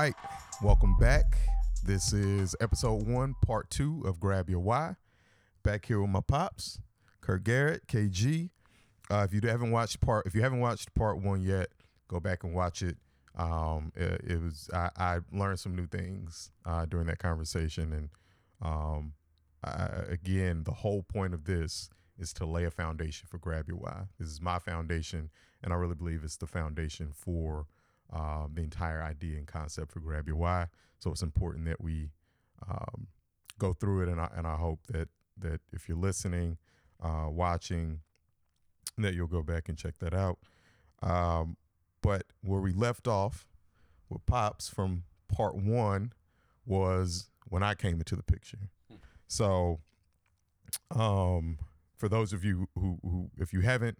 Right, welcome back. This is episode one, part two of Grab Your Y. Back here with my pops, Kurt Garrett, KG. Uh, if you haven't watched part, if you haven't watched part one yet, go back and watch it. Um, it, it was I, I learned some new things uh, during that conversation, and um, I, again, the whole point of this is to lay a foundation for Grab Your Y. This is my foundation, and I really believe it's the foundation for um, the entire idea and concept for Grab Your Y. So it's important that we um, go through it, and I, and I hope that that if you're listening, uh, watching, that you'll go back and check that out. Um, but where we left off with Pops from part one was when I came into the picture. So, um, for those of you who, who if you haven't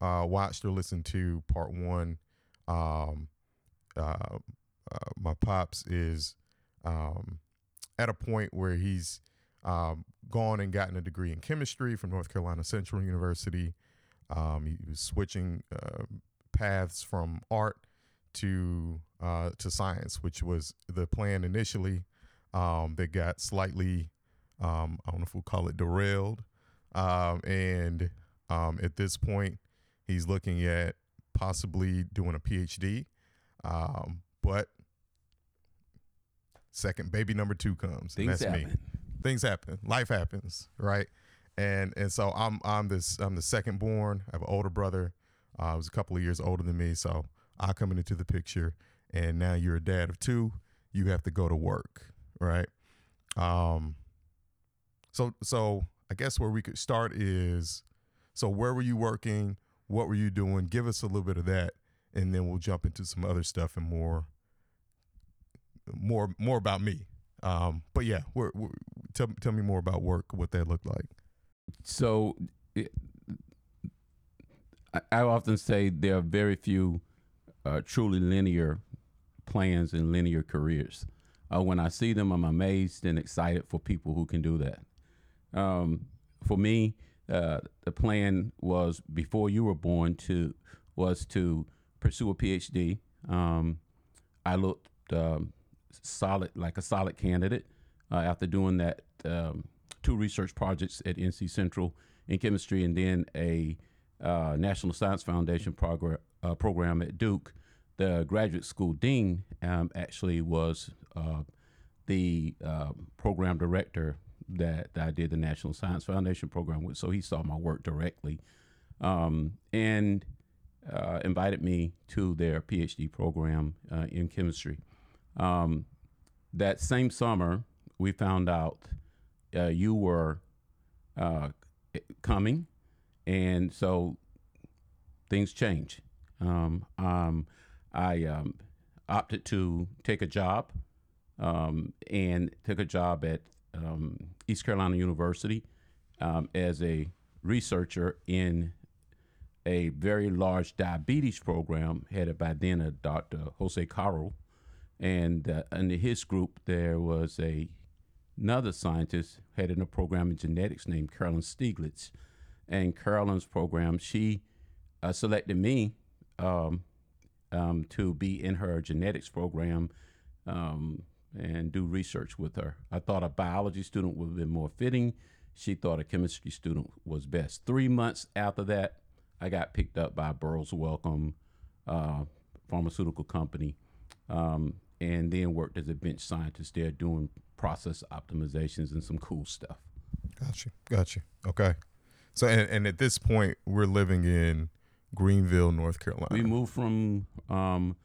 uh, watched or listened to part one, um, uh, uh, my pops is um, at a point where he's um, gone and gotten a degree in chemistry from North Carolina Central University. Um, he was switching uh, paths from art to uh, to science, which was the plan initially. Um, that got slightly, um, I don't know if we'll call it derailed. Um, and um, at this point, he's looking at possibly doing a PhD. Um, but second baby number two comes, and Things that's me. things happen. Life happens right? And and so i'm i'm this i'm the second born. I have an older brother. Uh was a couple of years older than me so i come into the picture and now you're a dad of two. You have to go to work right? Um so so i guess where we could start is so where were you working? What were you doing? Give us a little bit of that and then we'll jump into some other stuff and more more more about me um, but yeah, we're, we're, tell tell me more about work, what that looked like. So it, I, often say there are very few uh, truly linear plans and linear careers. Uh, when I see them, I'm amazed and excited for people who can do that. Um, for me, uh, the plan was before you were born to was to pursue a PhD. Um, I looked um, solid, like a solid candidate, uh, after doing that um, two research projects at NC Central in chemistry, and then a uh, National Science Foundation program uh, program at Duke. The graduate school dean um, actually was uh, the uh, program director that, that I did the National Science Foundation program with, so he saw my work directly, um, and uh, invited me to their PhD program uh, in chemistry. Um, that same summer, we found out uh, you were uh, coming, and so things changed. Um, um, I um, opted to take a job um, and took a job at um, East Carolina University as a researcher in a very large diabetes program headed by then a Dr. Jose Caro and uh, under his group there was a another scientist heading a program in genetics named Carolyn Stieglitz, and Carolyn's program she uh, selected me um, um, to be in her genetics program um, and do research with her. I thought a biology student would have been more fitting. She thought a chemistry student was best. Three months after that, I got picked up by Burroughs Wellcome uh, pharmaceutical company. Um, and then worked as a bench scientist there doing process optimizations and some cool stuff. Gotcha, gotcha. Okay, so and, and at this point, we're living in Greenville, North Carolina. We moved from um,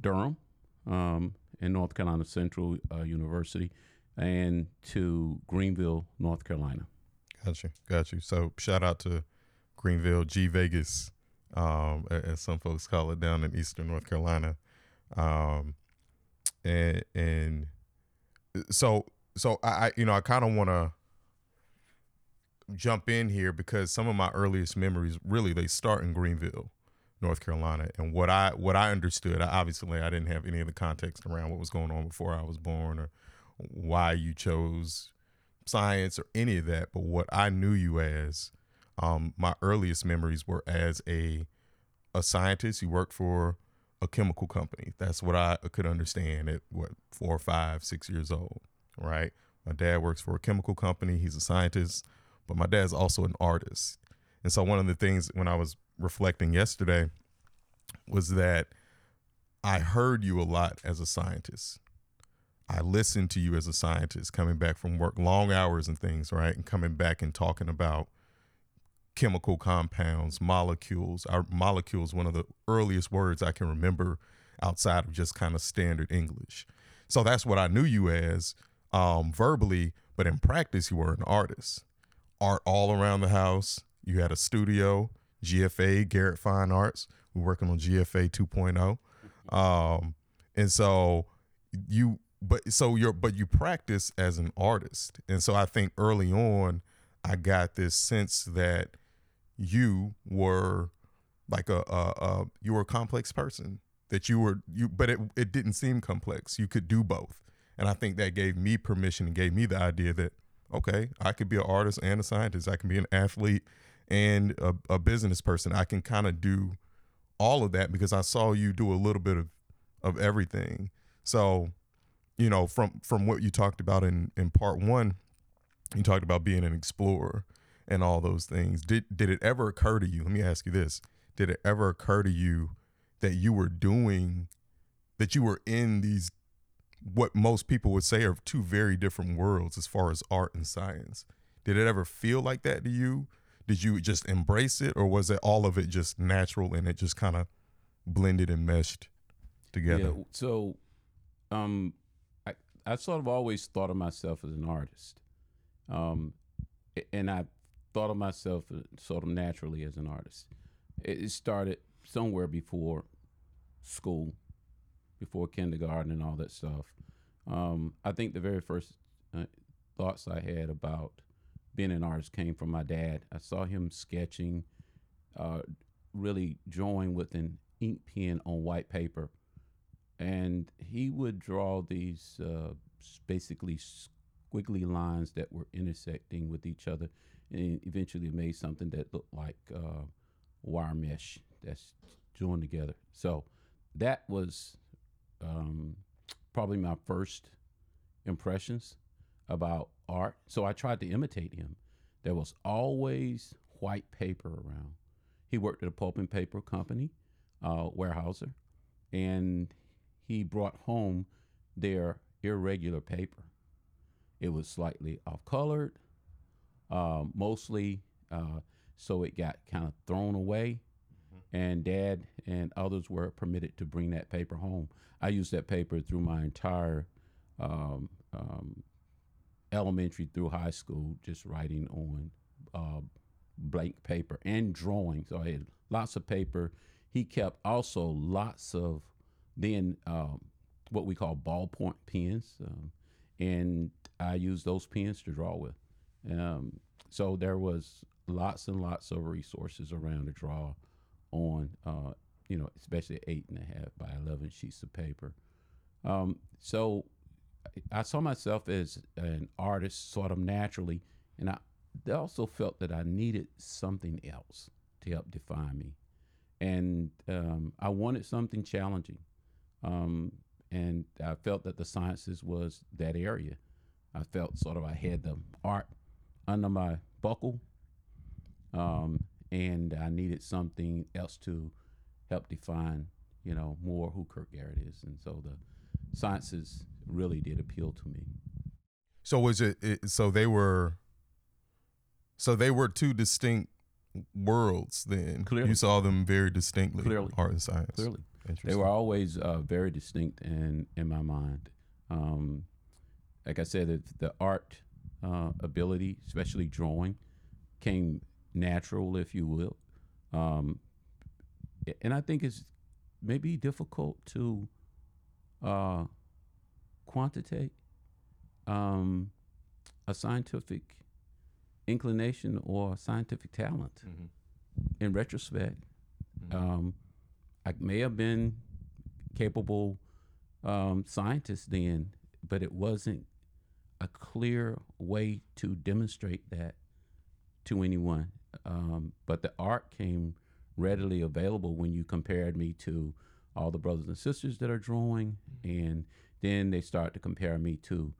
Durham um, in North Carolina Central uh, University and to Greenville, North Carolina. Gotcha, gotcha. So shout out to Greenville, G Vegas, um, as some folks call it down in Eastern North Carolina. Um, and and so so I, you know I kind of want to jump in here because some of my earliest memories really they start in Greenville, North Carolina, and what I what I understood. I, obviously, I didn't have any of the context around what was going on before I was born or why you chose science or any of that. But what I knew you as, um, my earliest memories were as a a scientist. You worked for a chemical company. That's what I could understand at what four, five, six years old, right? My dad works for a chemical company. He's a scientist, but my dad's also an artist. And so one of the things when I was reflecting yesterday was that I heard you a lot as a scientist. I listened to you as a scientist coming back from work, long hours and things, right? And coming back and talking about chemical compounds, molecules. Our molecules, one of the earliest words I can remember outside of just kind of standard English. So that's what I knew you as um, verbally, but in practice, you were an artist. Art all around the house. You had a studio, GFA, Garrett Fine Arts. We're working on GFA 2.0. Um, and so you, but so you're, but you practice as an artist. And so I think early on, I got this sense that you were like a, a, a you were a complex person that you were you but it, it didn't seem complex. You could do both. And i think that gave me permission and gave me the idea that okay i could be an artist and a scientist. I can be an athlete and a, a business person. I can kind of do all of that because i saw you do a little bit of of everything. So you know from from what you talked about in in part one you talked about being an explorer and all those things. Did did it ever occur to you? Let me ask you this: Did it ever occur to you that you were doing that you were in these what most people would say are two very different worlds as far as art and science? Did it ever feel like that to you? Did you just embrace it, or was it all of it just natural and it just kind of blended and meshed together? Yeah, so, um, I I sort of always thought of myself as an artist, um, and I thought of myself uh, sort of naturally as an artist. It started somewhere before school, before kindergarten and all that stuff. Um, I think the very first uh, thoughts I had about being an artist came from my dad. I saw him sketching, uh, really drawing with an ink pen on white paper. And he would draw these uh, basically squiggly lines that were intersecting with each other and eventually made something that looked like uh, wire mesh that's joined together. So that was um, probably my first impressions about art. So I tried to imitate him. There was always white paper around. He worked at a pulp and paper company, uh, Weyerhaeuser, and he brought home their irregular paper. It was slightly off colored, uh, mostly. Uh, so it got kind of thrown away. Mm-hmm. And dad and others were permitted to bring that paper home. I used that paper through my entire um, um, elementary through high school, just writing on uh, blank paper and drawing. So I had lots of paper. He kept also lots of then um, what we call ballpoint pens, um, and I used those pens to draw with. Um, so there was lots and lots of resources around to draw on, uh, you know, especially eight and a half by 11 sheets of paper. Um, so I saw myself as an artist sort of naturally, and I also felt that I needed something else to help define me. And um, I wanted something challenging. Um, and I felt that the sciences was that area. I felt sort of I had the art under my buckle, um, and I needed something else to help define, you know, more who Kurt Garrett is, and so the sciences really did appeal to me. So was it, it so they were so they were two distinct worlds then. Clearly. You saw them very distinctly. Clearly. Art and science. Clearly. They were always uh, very distinct in, in my mind. Um, like I said, the, the art uh, ability, especially drawing, came natural, if you will. Um, and I think it's maybe difficult to uh, quantitate um, a scientific inclination or scientific talent. Mm-hmm. In retrospect, mm-hmm. um, I may have been capable um, scientist then, but it wasn't a clear way to demonstrate that to anyone. Um, but the art came readily available when you compared me to all the brothers and sisters that are drawing, and then they start to compare me to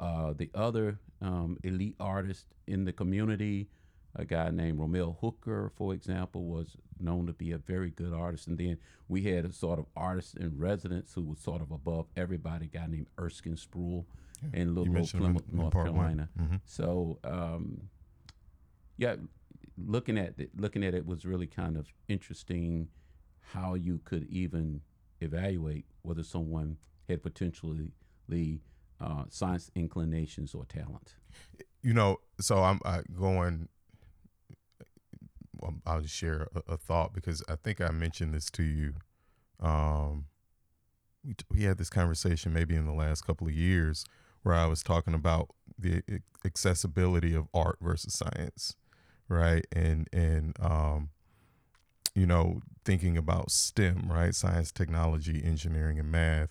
uh, the other um, elite artists in the community. A guy named Romel Hooker, for example, was known to be a very good artist. And then we had a sort of artist in residence who was sort of above everybody, a guy named Erskine Spruill in Little Oak, Plymouth, in North. Carolina. Mhm. So, um, yeah, looking at it, looking at it was really kind of interesting how you could even evaluate whether someone had potentially uh, science inclinations or talent. you know, so I'm going. I'll just share a, a thought because I think I mentioned this to you. Um, we t- we had this conversation maybe in the last couple of years where I was talking about the accessibility of art versus science, right? And and um, you know, thinking about STEM, right? Science, technology, engineering, and math,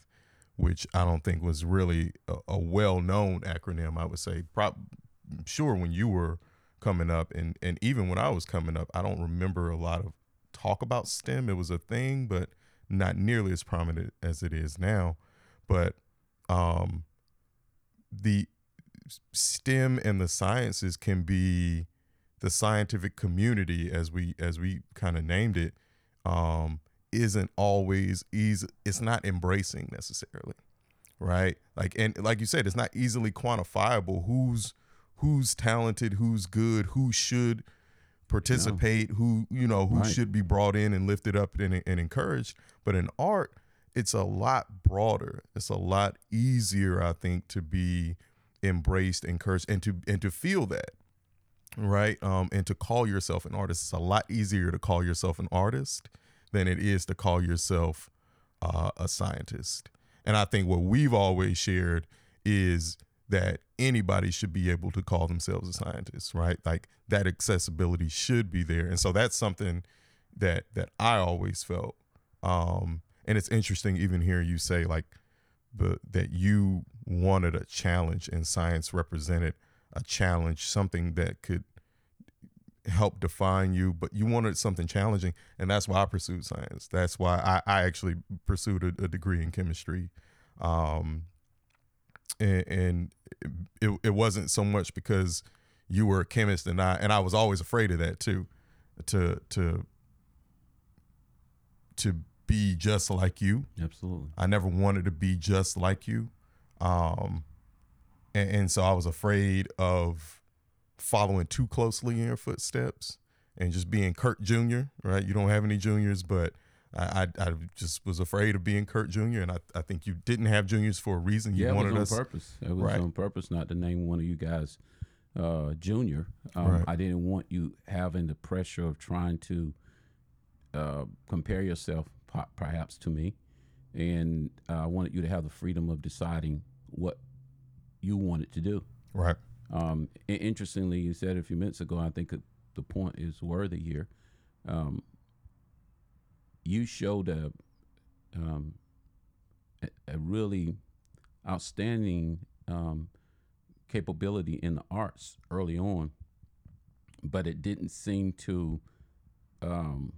which I don't think was really a, a well-known acronym. I would say, prob- sure, when you were coming up, and and even when I was coming up, I don't remember a lot of talk about STEM. It was a thing, but not nearly as prominent as it is now. But um, the STEM and the sciences can be the scientific community, as we as we kind of named it, um, isn't always easy. It's not embracing necessarily, right? Like and like you said, it's not easily quantifiable. Who's who's talented, who's good, who should participate, who you know who Right. should be brought in and lifted up and, and encouraged. But in art, it's a lot broader. It's a lot easier, I think, to be embraced, encouraged, and to and to feel that, right? Um, and to call yourself an artist. It's a lot easier to call yourself an artist than it is to call yourself uh, a scientist. And I think what we've always shared is that anybody should be able to call themselves a scientist, right? Like that accessibility should be there. And so that's something that that I always felt. Um, and it's interesting even hearing you say like the that you wanted a challenge and science represented a challenge, something that could help define you, but you wanted something challenging, and that's why I pursued science. That's why I, I actually pursued a, a degree in chemistry, um, and, and it, it wasn't so much because you were a chemist and I and I was always afraid of that too, to to to be just like you. Absolutely. I never wanted to be just like you. Um, and, and so I was afraid of following too closely in your footsteps and just being Kurt Jr., right? You don't have any juniors, but I, I, I just was afraid of being Kurt Jr., and I, I think you didn't have juniors for a reason. You yeah, it wanted was on us. purpose. It was Right. on purpose not to name one of you guys uh, junior. Um, Right. I didn't want you having the pressure of trying to uh, compare yourself perhaps to me, and uh, I wanted you to have the freedom of deciding what you wanted to do. Right. Um, interestingly, you said a few minutes ago, I think the point is worthy here. Um, you showed a, um, a, a really outstanding um, capability in the arts early on, but it didn't seem to um,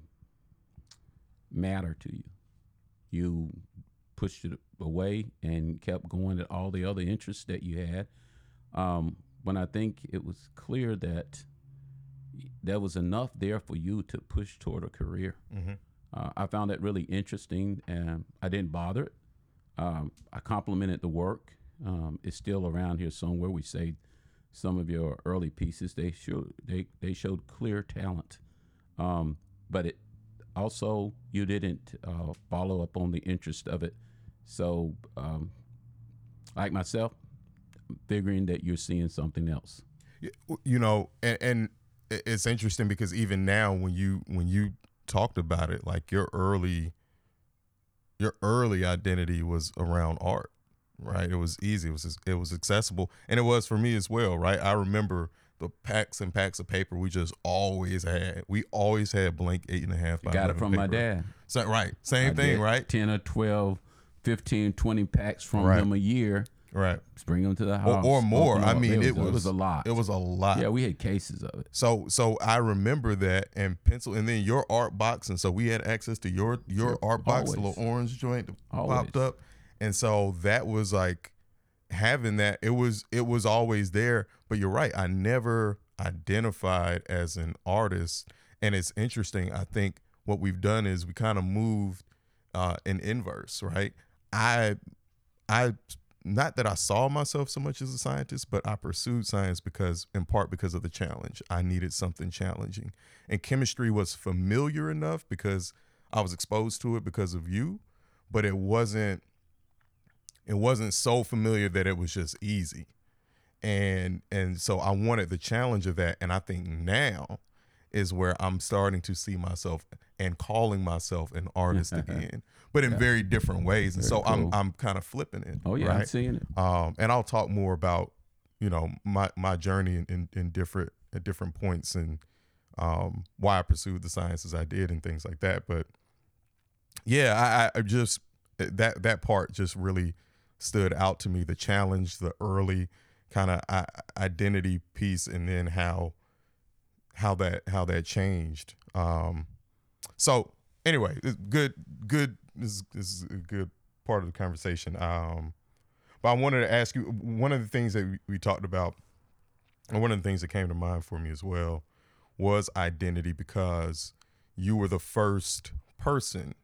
matter to you. You pushed it away and kept going at all the other interests that you had um, when I think it was clear that there was enough there for you to push toward a career. Mm-hmm. Uh, I found that really interesting, and I didn't bother it. Um, I complimented the work. Um, it's still around here somewhere. We say some of your early pieces they showed they they showed clear talent, um, but it also you didn't uh, follow up on the interest of it. So, um, like myself, figuring that you're seeing something else. you know and, and it's interesting because even now when you when you talked about it like your early your early identity was around art right it was easy it was it was accessible and it was for me as well right i remember the packs and packs of paper we just always had we always had blank eight and a half by Got it 11 from my dad. so, right same I thing right 10 or 12, 15, 20 packs from Right. him a year. Right. Just bring them to the house or more. I mean, it was, it was a lot. It was a lot. yeah, we had cases of it. So so I remember that and pencil and then your art box and so we had access to your your Sure. art box, the little orange joint Always. popped up. And so that was like having that it was it was always there, but you're right. I never identified as an artist and it's interesting. I think what we've done is we kind of moved uh in inverse, right? I I not that I saw myself so much as a scientist, but I pursued science because in part because of the challenge. I needed something challenging. And chemistry was familiar enough because I was exposed to it because of you, but it wasn't it wasn't so familiar that it was just easy. And and so I wanted the challenge of that and I think now is where I'm starting to see myself and calling myself an artist again, but in Yeah. very different ways. And Very so I'm. I'm kind of flipping it. Oh yeah, I'm seeing it. um, and I'll talk more about you know my my journey in, in, in different at different points and um, why I pursued the sciences I did and things like that. But yeah, I, I just that that part just really stood out to me. The challenge, the early kind of identity piece, and then how how that how that changed. Um, so anyway, good good this, is- this is a good part of the conversation. Um, but I wanted to ask you one of the things that we talked about, and one of the things that came to mind for me as well was identity because you were the first person,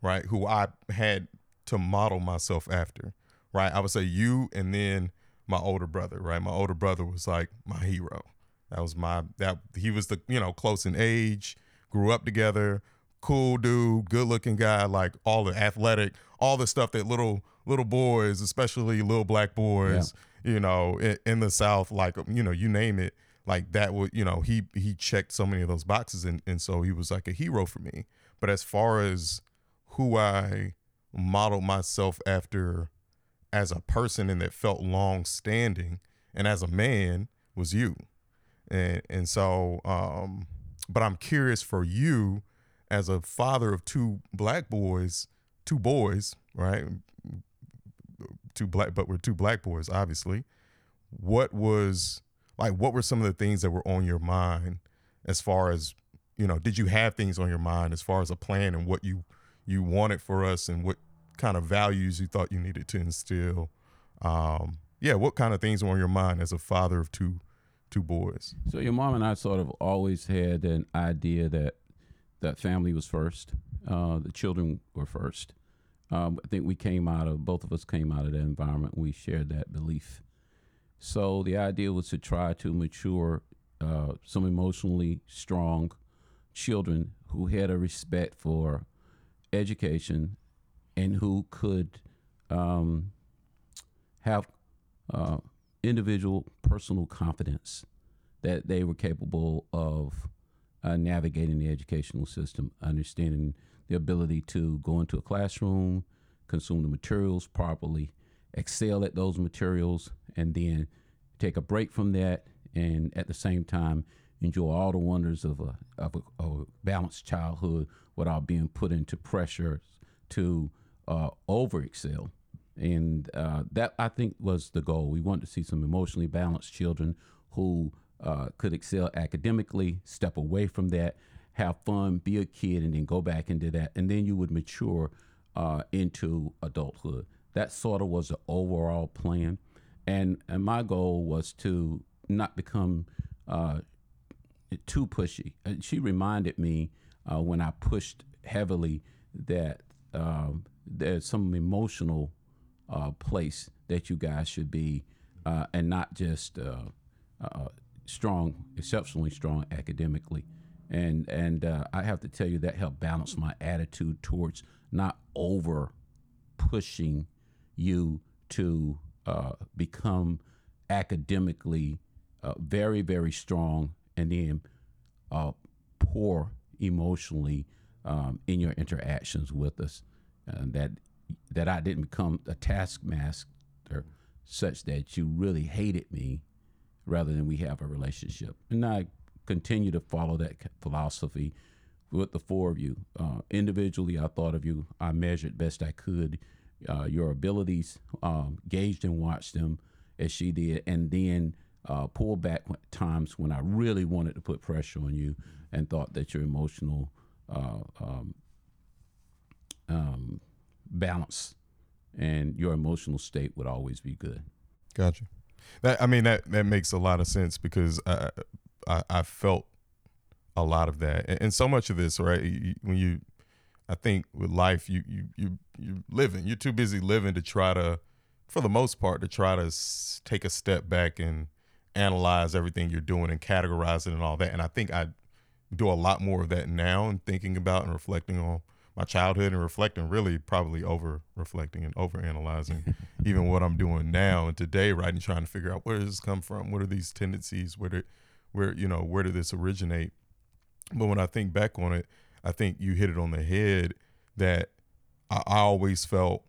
right, who I had to model myself after, right? I would say you and then my older brother, right? My older brother was like my hero. That was my that he was the, you know, close in age, grew up together, cool dude, good looking guy, like all the athletic, all the stuff that little little boys, especially little black boys, you know, in, in the South, like um, you know, you name it, like that would, you know, he he checked so many of those boxes, and and so he was like a hero for me. But as far as who I modeled myself after as a person and that felt long standing, and as a man was you, and and so, um, but I'm curious for you as a father of two black boys, two boys, right? Two black, but we're two black boys, obviously. What was like? What were some of the things that were on your mind, as far as you know? Did you have things on your mind as far as a plan and what you you wanted for us, and what kind of values you thought you needed to instill? Um, yeah, what kind of things were on your mind as a father of two two boys? So your mom and I sort of always had an idea that that family was first, uh, the children were first. Um, I think we came out of both of us came out of that environment. We shared that belief. So the idea was to try to mature uh, some emotionally strong children who had a respect for education and who could um, have uh, individual personal confidence that they were capable of uh, navigating the educational system, understanding the ability to go into a classroom, consume the materials properly, excel at those materials, and then take a break from that, and at the same time enjoy all the wonders of a of a, of a balanced childhood without being put into pressure to uh, over excel. And uh, that I think was the goal. We wanted to see some emotionally balanced children who uh, could excel academically, step away from that, have fun, be a kid, and then go back into that. And then you would mature uh, into adulthood. That sort of was the overall plan. And, and my goal was to not become uh, too pushy. And she reminded me uh, when I pushed heavily that um, there's some emotional uh, place that you guys should be, uh, and not just uh, uh, strong, exceptionally strong academically. And and uh, I have to tell you that helped balance my attitude towards not over pushing you to uh, become academically uh, very very strong, and then uh, poor emotionally um, in your interactions with us. And that that I didn't become a taskmaster such that you really hated me rather than we have a relationship. And I continue to follow that philosophy with the four of you. Uh, individually, I thought of you, I measured best I could uh, your abilities, um, gauged and watched them as she did, and then uh, pull back times when I really wanted to put pressure on you and thought that your emotional uh, um, um, balance and your emotional state would always be good. Gotcha. That I mean that that makes a lot of sense because I I, I felt a lot of that, and, and so much of this, right? When you, I think with life, you you you you living. You're too busy living to try to, for the most part, to try to take a step back and analyze everything you're doing and categorize it and all that. And I think I do a lot more of that now and thinking about and reflecting on my childhood and reflecting really probably over reflecting and over analyzing even what I'm doing now and today right and trying to figure out where does this come from? What are these tendencies? Where did where you know where did this originate? But when I think back on it I think you hit it on the head that I, I always felt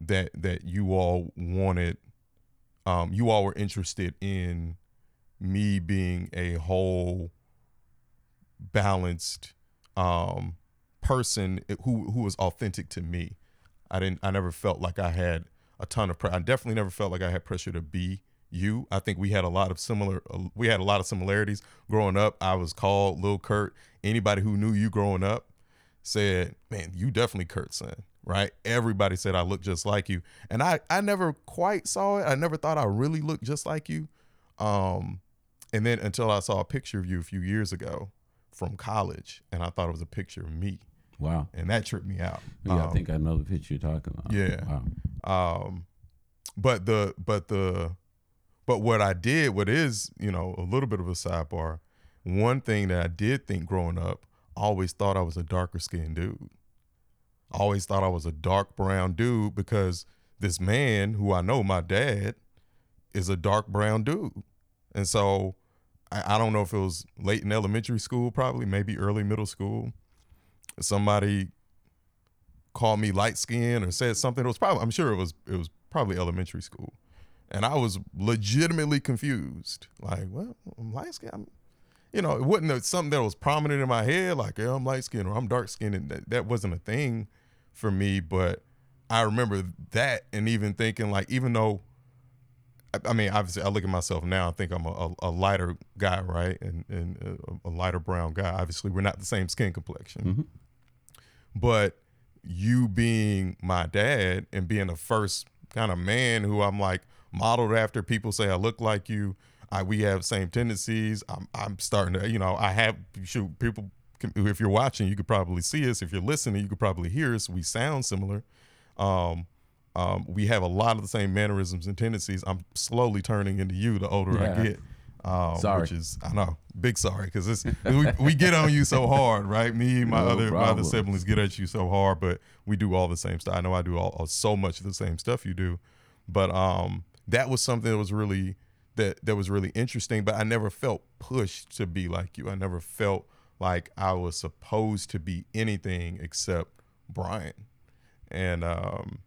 that that you all wanted um you all were interested in me being a whole balanced um person who who was authentic to me. I didn't I never felt like I had a ton of pre- I definitely never felt like I had pressure to be you. I think we had a lot of similar uh, we had a lot of similarities growing up. I was called Lil Kurt. Anybody who knew you growing up said, "Man, you definitely Kurt's son." Right? Everybody said I look just like you. And I I never quite saw it. I never thought I really looked just like you. Um and then until I saw a picture of you a few years ago from college and I thought it was a picture of me Wow. and that tripped me out. Yeah, I Um, think I know the picture you're talking about. Yeah. Wow. um but the but the but what I did what is, you know, a little bit of a sidebar. One thing that I did think growing up, I always thought I was a darker skinned dude. I always thought I was a dark brown dude because this man who I know, my dad, is a dark brown dude. And so I, I don't know if it was late in elementary school, probably, maybe early middle school. Somebody called me light skinned or said something. It was probably I'm sure it was it was probably elementary school. And I was legitimately confused. Like, well, I'm light skinned. You know, it wasn't something that was prominent in my head, like, yeah, I'm light skinned or I'm dark skinned. And that, that wasn't a thing for me. But I remember that and even thinking, like, even though, I, mean, obviously, I look at myself now, I think I'm a, a, a lighter guy, right? And, and a, a lighter brown guy. Obviously, we're not the same skin complexion. Mhm. But you being my dad and being the first kind of man who I'm like modeled after, people say I look like you. I, we have same tendencies. I'm, I'm starting to, you know, I have, shoot, people, can, if you're watching, you could probably see us. If you're listening, you could probably hear us. We sound similar. Um, um, we have a lot of the same mannerisms and tendencies. I'm slowly turning into you the older Yeah. I get. Um, Sorry. Which is, I know, big sorry, because we, we get on you so hard, right? Me and my No other my other siblings get at you so hard, but we do all the same stuff. I know I do all, all so much of the same stuff you do, but um, that was something that was really that that was really interesting. But I never felt pushed to be like you. I never felt like I was supposed to be anything except Brian, and um,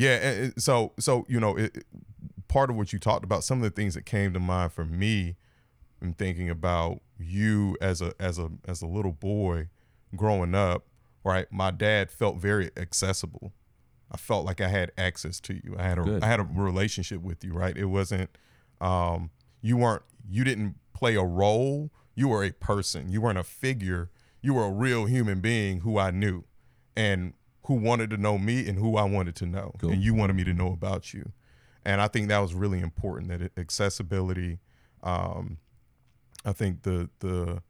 yeah. so so you know, it, it- part of what you talked about, some of the things that came to mind for me in thinking about you as a as a as a little boy growing up, right? My dad felt very accessible. I felt like I had access to you. I had a Good. I had a relationship with you, right? It wasn't um you weren't you didn't play a role. You were a person. You weren't a figure. You were a real human being who I knew and who wanted to know me and who I wanted to know. Cool. And you wanted me to know about you. And I think that was really important that it, accessibility um I think the the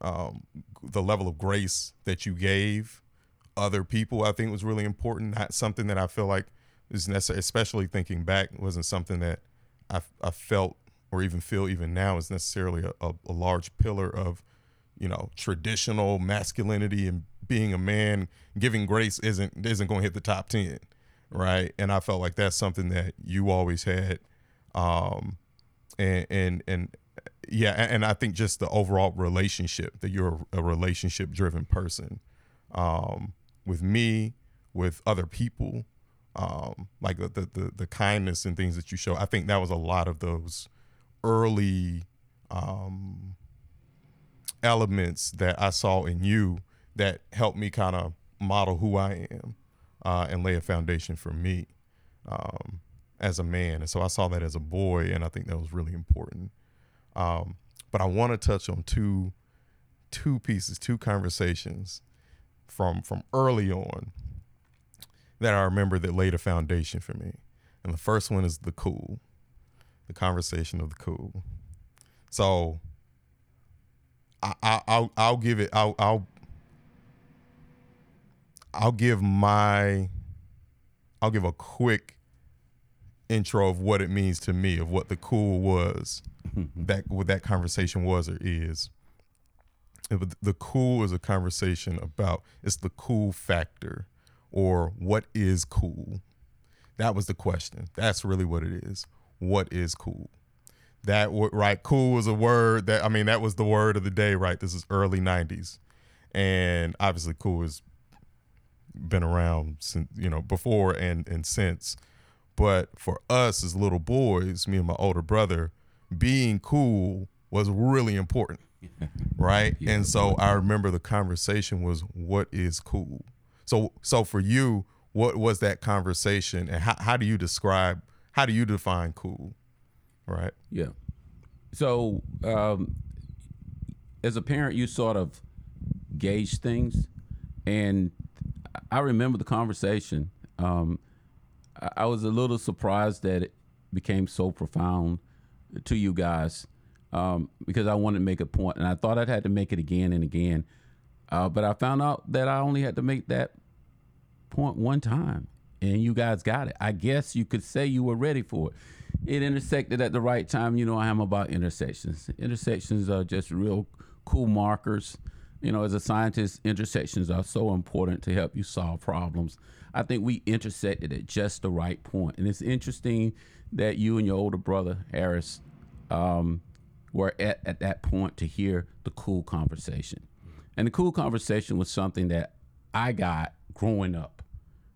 um, the level of grace that you gave other people, I think was really important. Not something that I feel like is necessary, especially thinking back, wasn't something that I, I felt or even feel even now is necessarily a, a, a large pillar of, you know, traditional masculinity and being a man. Giving grace isn't isn't going to hit the top ten, right? And I felt like that's something that you always had, um, and and and yeah, and, I think just the overall relationship that you're a relationship driven person, um, with me, with other people, um, like the, the the the kindness and things that you show. I think that was a lot of those early um, elements that I saw in you that helped me kind of model who I am. uh, and lay a foundation for me um, as a man. And so I saw that as a boy, and I think that was really important. Um, but I want to touch on two two pieces, two conversations from from early on that I remember that laid a foundation for me. And the first one is the cool, the conversation of the cool. So I, I I'll I'll give it I'll I'll I'll give my I'll give a quick intro of what it means to me of what the cool was mm-hmm. that what that conversation was or is. The cool is a conversation about it's the cool factor or what is cool. That was the question. That's really what it is. What is cool? That right cool was a word that i mean that was the word of the day right? This is early 90s and obviously cool has been around since you know before and and since. But for us as little boys me and my older brother being cool was really important right? Yeah, and so i remember the conversation was what is cool? So so for you what was that conversation and how, how do you describe how do you define cool right? Yeah. So um, as a parent you sort of gauge things and i remember the conversation um, I, I was a little surprised that it became so profound to you guys um, because I wanted to make a point, and I thought I'd had to make it again and again. Uh, but I found out that I only had to make that point one time, and you guys got it. I guess you could say you were ready for it. It intersected at the right time. You know, I am about intersections. Intersections are just real cool markers. You know, as a scientist, intersections are so important to help you solve problems. I think we intersected at just the right point, and it's interesting that you and your older brother Harris um, were at, at that point to hear the cool conversation. And the cool conversation was something that I got growing up.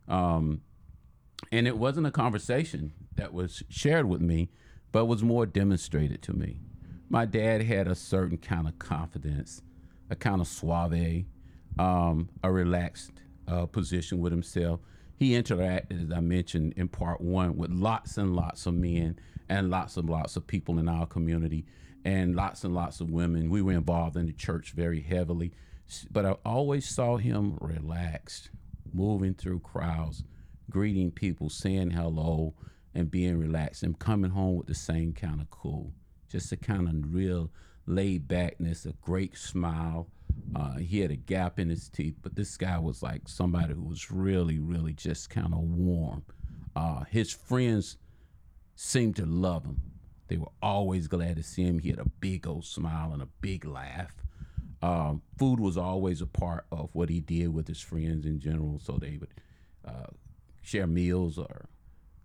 Um, and it wasn't a conversation that was shared with me, but was more demonstrated to me. My dad had a certain kind of confidence, a kind of suave, um, a relaxed uh, position with himself. He interacted, as I mentioned in part one, with lots and lots of men and lots and lots of people in our community and lots and lots of women. We were involved in the church very heavily, but I always saw him relaxed, moving through crowds, greeting people, saying hello, and being relaxed, and coming home with the same kind of cool, just a kind of real laid backness, a great smile. Uh, he had a gap in his teeth, but this guy was like somebody who was really, really just kind of warm. Uh, his friends seemed to love him. They were always glad to see him. He had a big old smile and a big laugh. Um, food was always a part of what he did with his friends in general. So they would uh, share meals or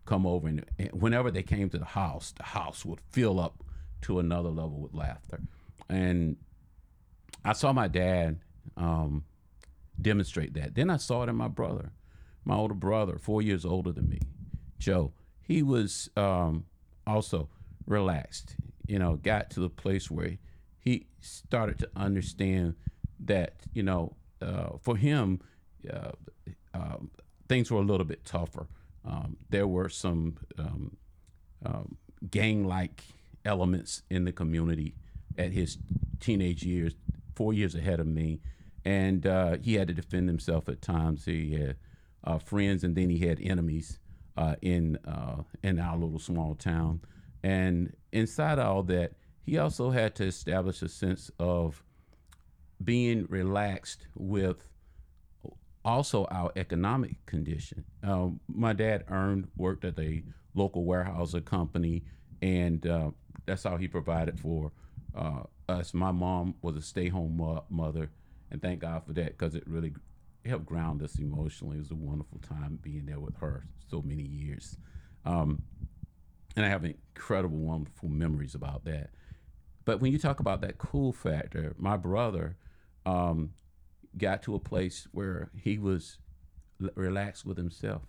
come over, and, and, whenever they came to the house, the house would fill up to another level with laughter. And I saw my dad um, demonstrate that. Then I saw it in my brother, my older brother, four years older than me, Joe. He was um, also relaxed. You know, got to the place where he started to understand that you know, uh, for him, uh, uh, things were a little bit tougher. Um, there were some um, um, gang-like elements in the community at his teenage years, four years ahead of me, and uh, he had to defend himself at times. He had uh, friends, and then he had enemies uh, in in our little small town. And inside all that, he also had to establish a sense of being relaxed with also our economic condition. Um, my dad earned, worked at a local Weyerhaeuser company, and uh, that's how he provided for uh, us. My mom was a stay home mo- mother, and thank God for that because it really helped ground us emotionally. It was a wonderful time being there with her so many years. Um, and I have incredible, wonderful memories about that. But when you talk about that cool factor, my brother um, got to a place where he was l- relaxed with himself,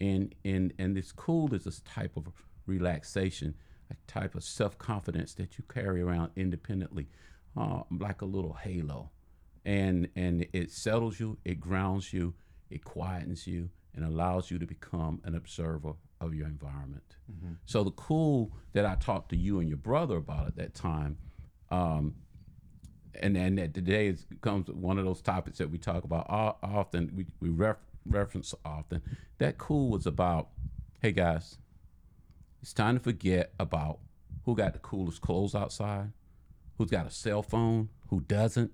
and and and this cool is this type of relaxation, a type of self confidence that you carry around independently, uh, like a little halo, and and it settles you, it grounds you, it quietens you, and allows you to become an observer of your environment. Mm-hmm. So the cool that I talked to you and your brother about at that time, um, and and that today is becomes one of those topics that we talk about often. We we ref, reference often. That cool was about, hey guys, it's time to forget about who got the coolest clothes outside, who's got a cell phone, who doesn't.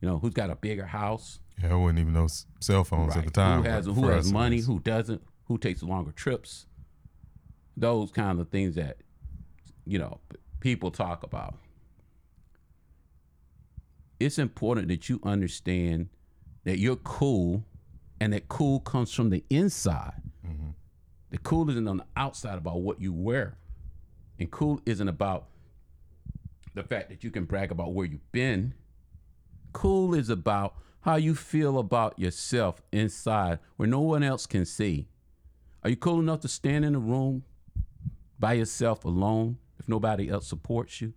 You know, who's got a bigger house, Yeah, I wouldn't even know cell phones at the time. who has who has money, who doesn't, who takes longer trips. Those kind of things that you know people talk about. It's important that you understand that you're cool, and that cool comes from the inside. Mm-hmm. The cool isn't on the outside about what you wear, and cool isn't about the fact that you can brag about where you've been. Cool is about how you feel about yourself inside where no one else can see. Are you cool enough to stand in a room by yourself alone if nobody else supports you?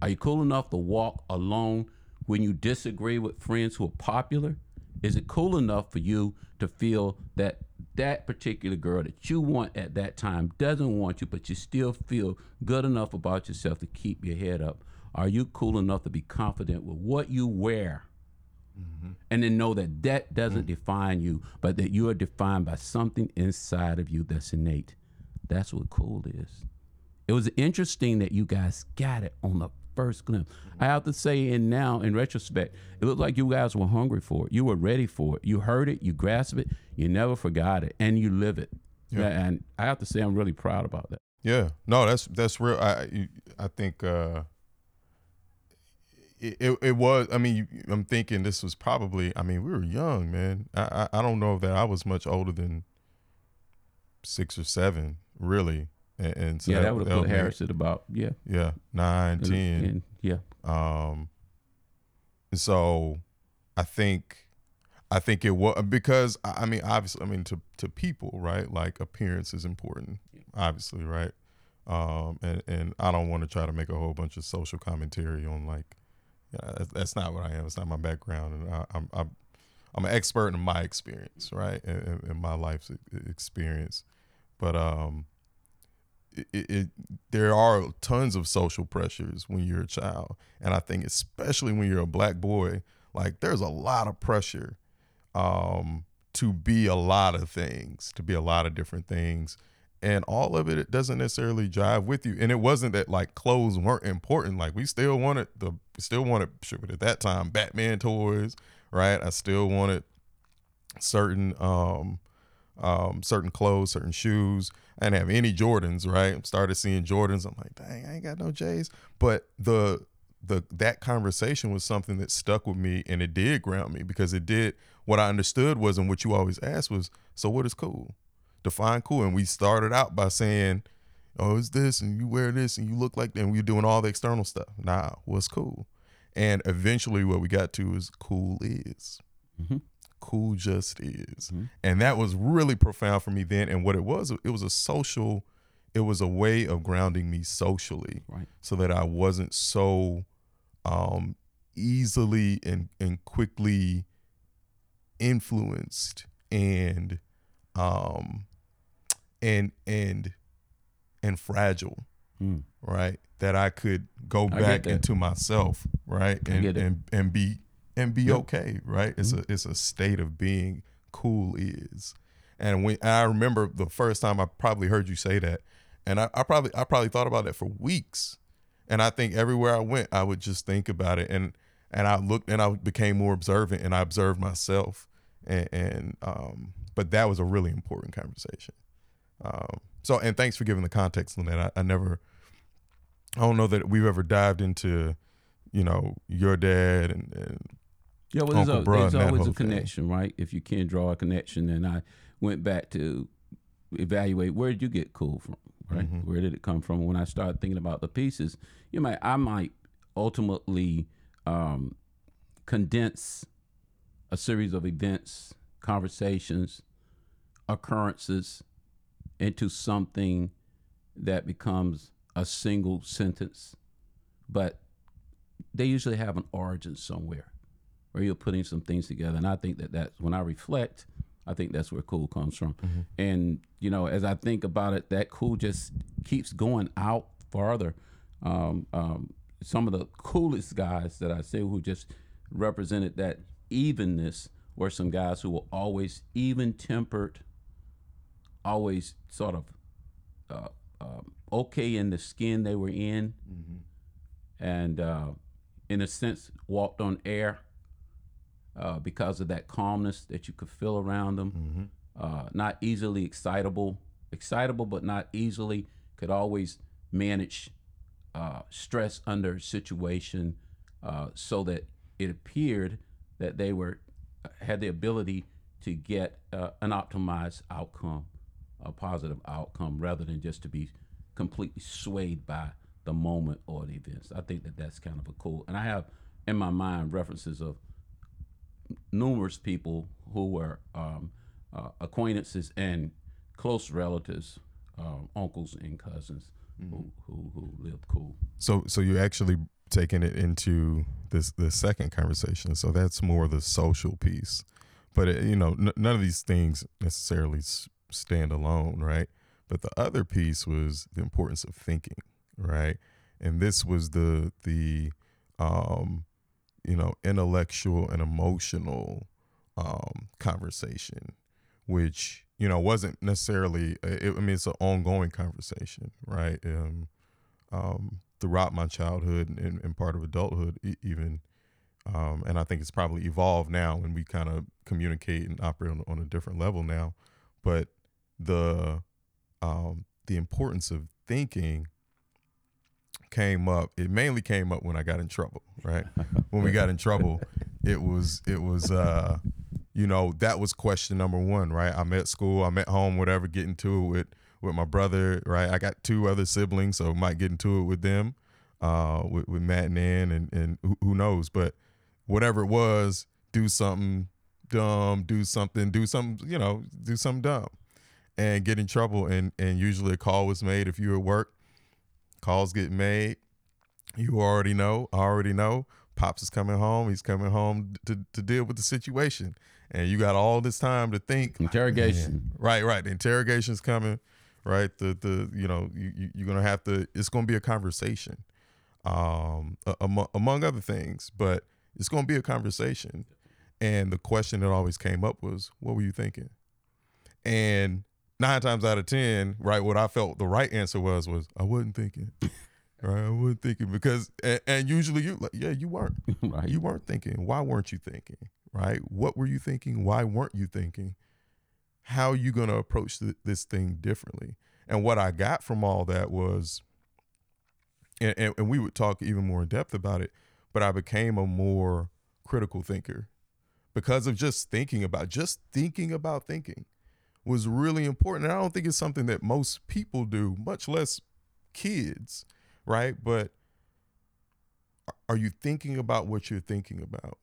Are you cool enough to walk alone when you disagree with friends who are popular? Is it cool enough for you to feel that that particular girl that you want at that time doesn't want you, but you still feel good enough about yourself to keep your head up? Are you cool enough to be confident with what you wear? Mm-hmm. And then know that that doesn't mm. define you, but that you are defined by something inside of you that's innate. That's what cool is. It was interesting that you guys got it on the first glimpse. I have to say, and now in retrospect, it looked like you guys were hungry for it. You were ready for it. You heard it, you grasped it, you never forgot it, and you live it. Yeah. And I have to say, I'm really proud about that. Yeah, no, that's that's real. I I think uh, it, it it was. I mean, you, I'm thinking this was probably. I mean, we were young, man. I I, I don't know that I was much older than six or seven, really. And, and so yeah, that would have put Harris at about yeah, Yeah, nine, ten. and, yeah. Um, and so I think, I think it was because I mean, obviously, I mean, to to people, right? Like appearance is important, obviously, right? Um, and and I don't want to try to make a whole bunch of social commentary on like, yeah, that's, that's not what I am. It's not my background, and I, I'm I'm I'm an expert in my experience, right? In, in- my life's experience, but um, it, it, there are tons of social pressures when you're a child. And i think especially when you're a black boy like there's a lot of pressure um to be a lot of things to be a lot of different things. And all of it, it doesn't necessarily jive with you. And it wasn't that like clothes weren't important. Like we still wanted the still wanted sure, at that time batman toys right? I still wanted certain um um, certain clothes, certain shoes. I didn't have any Jordans, right? Started seeing Jordans. I'm like, dang, I ain't got no J's. But the the that conversation was something that stuck with me and it did ground me because it did what I understood was and what you always asked was, so what is cool? Define cool. And we started out by saying, Oh, it's this and you wear this and you look like that and we are doing all the external stuff. Nah, what's cool? And eventually what we got to is cool is Mhm. Cool just is Mhm. and that was really profound for me then and what it was it was a social it was a way of grounding me socially Right. so that i wasn't so um easily and and quickly influenced and um and and and fragile Mm. right that i could go I back into myself right and and and be and be Yep. okay right? It's Mm-hmm. a it's a state of being cool is. And when and i remember the first time i probably heard you say that and I, I probably i probably thought about that for weeks. And i think everywhere i went i would just think about it. And and i looked and i became more observant and i observed myself. And, and um but that was a really important conversation. Um so and thanks for giving the context on that. I, I never i don't know that we've ever dived into you know your dad and, and Yeah, well, there's, a, there's always a connection, right? If you can draw a connection, and I went back to evaluate where did you get cool from, right? Mhm. Where did it come from? When I started thinking about the pieces, you might, I might ultimately um, condense a series of events, conversations, occurrences into something that becomes a single sentence, but they usually have an origin somewhere where you're putting some things together. And I think that that's when I reflect I think that's where cool comes from. Mm-hmm. And you know, as I think about it, that cool just keeps going out farther. Um, um, some of the coolest guys that I see who just represented that evenness were some guys who were always even tempered, always sort of uh, um, okay in the skin they were in, and uh, in a sense walked on air uh, because of that calmness that you could feel around them. Uh, not easily excitable, excitable but not easily. Could always manage uh, stress under situation uh, so that it appeared that they were had the ability to get uh, an optimized outcome, a positive outcome, rather than just to be completely swayed by the moment or the events. I think that that's kind of a cool. And I have in my mind references of numerous people who were um, uh, acquaintances and close relatives, um, uncles and cousins who, who who lived cool. So so you're actually taking it into this the second conversation. So that's more the social piece. But it, you know, n- none of these things necessarily s- stand alone, right? But the other piece was the importance of thinking, right? And this was the the um you know, intellectual and emotional um conversation which you know wasn't necessarily it, i mean it's an ongoing conversation right? Um, um, throughout my childhood and, and part of adulthood even um, and i think it's probably evolved now and we kind of communicate and operate on, on a different level now but the um, the importance of thinking came up it mainly came up when i got in trouble right? When we got in trouble it was it was uh you know that was question number one right? I'm at school i'm at home whatever getting to it with with my brother right? I got two other siblings so might get into it with them uh with, with matt and Ann and and who, who knows? But whatever it was do something dumb do something do something you know do something dumb and get in trouble. And and usually a call was made if you were at work calls get made. You already know I already know. Pops is coming home. He's coming home to, to deal with the situation. And you got all this time to think. Interrogation. right right. The interrogation's coming right? The the you know you, you you're gonna have to it's gonna be a conversation um among, among other things but it's gonna be a conversation. And the question that always came up was what were you thinking? And nine times out of ten right what i felt the right answer was was i wasn't thinking right i wasn't thinking because and, and usually you like yeah you weren't right. you weren't thinking. Why weren't you thinking? Right? What were you thinking? Why weren't you thinking? How are you going to approach th- this thing differently? And what I got from all that was, and, and, and we would talk even more in depth about it, but I became a more critical thinker because of just thinking about, just thinking about thinking was really important. And I don't think it's something that most people do, much less kids, right? But are you thinking about what you're thinking about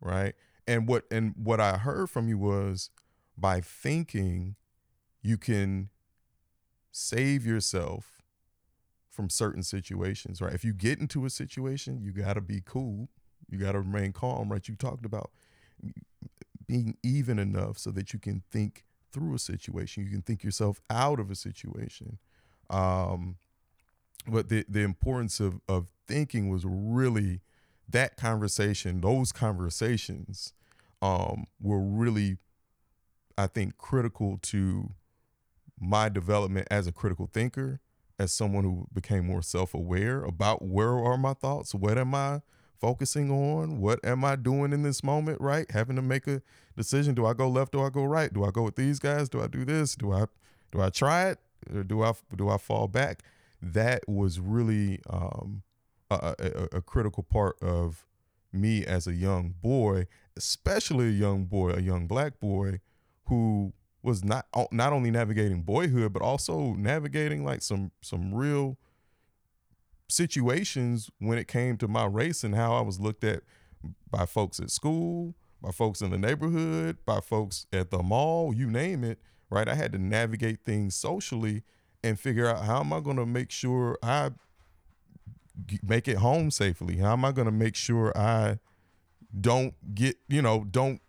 right and what and what i heard from you was by thinking you can save yourself from certain situations right if you get into a situation you got to be cool you got to remain calm right you talked about being even enough so that you can think through a situation you can think yourself out of a situation. Um but the the importance of of thinking was really that conversation those conversations um were really i think critical to my development as a critical thinker as someone who became more self-aware about where are my thoughts what am i focusing on what am i doing in this moment right? Having to make a decision do i go left do i go right? Do i go with these guys? Do i do this? Do i do i try it? Or do i do i fall back? That was really um, a, a, a critical part of me as a young boy, especially a young boy, a young black boy who was not not only navigating boyhood but also navigating like some some real situations when it came to my race and how I was looked at by folks at school, by folks in the neighborhood, by folks at the mall, you name it, right? I had to navigate things socially and figure out how am I going to make sure I make it home safely? How am I going to make sure I don't get, you know, don't